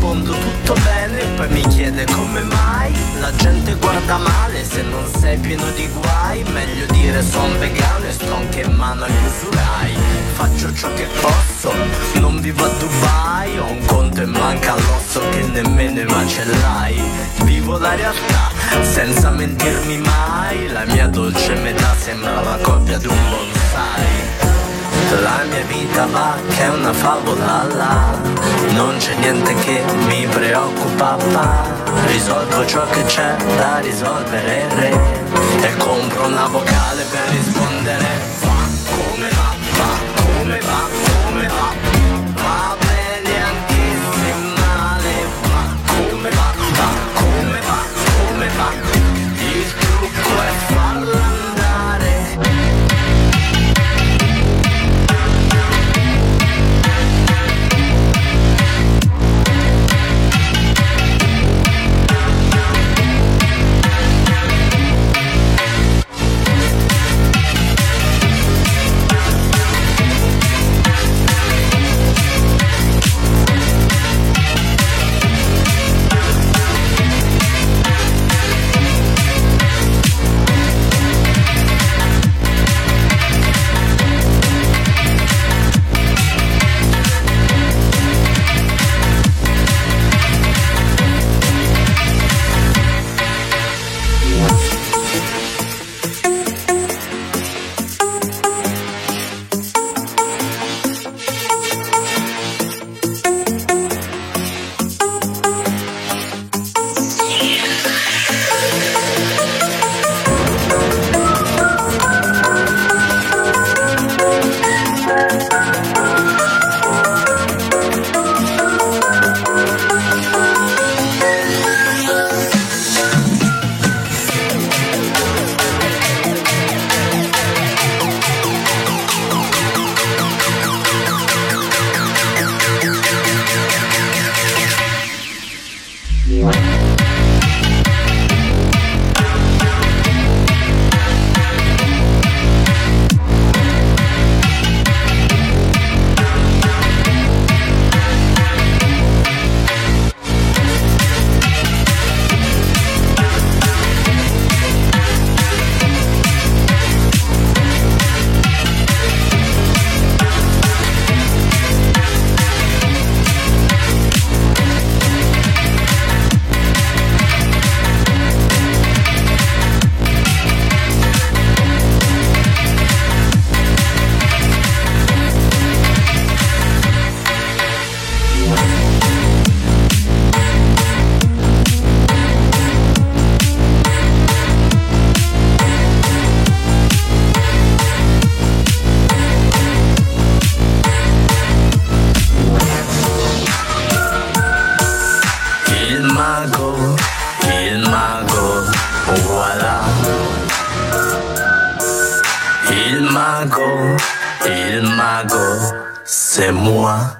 rispondo tutto bene Poi mi chiede come mai. La gente guarda male Se non sei pieno di guai Meglio dire son vegano E sto anche in mano agli usurai. Faccio ciò che posso Non vivo a Dubai Ho un conto e manca l'osso Che nemmeno i macellai. Vivo la realtà senza mentirmi mai La mia dolce metà sembra la coppia di un bonsai la mia vita va che è una favola là. Non c'è niente che mi preoccupa pa. Risolvo ciò che c'è da risolvere re. E compro una vocale per rispondere magot, il magot, c'est moi.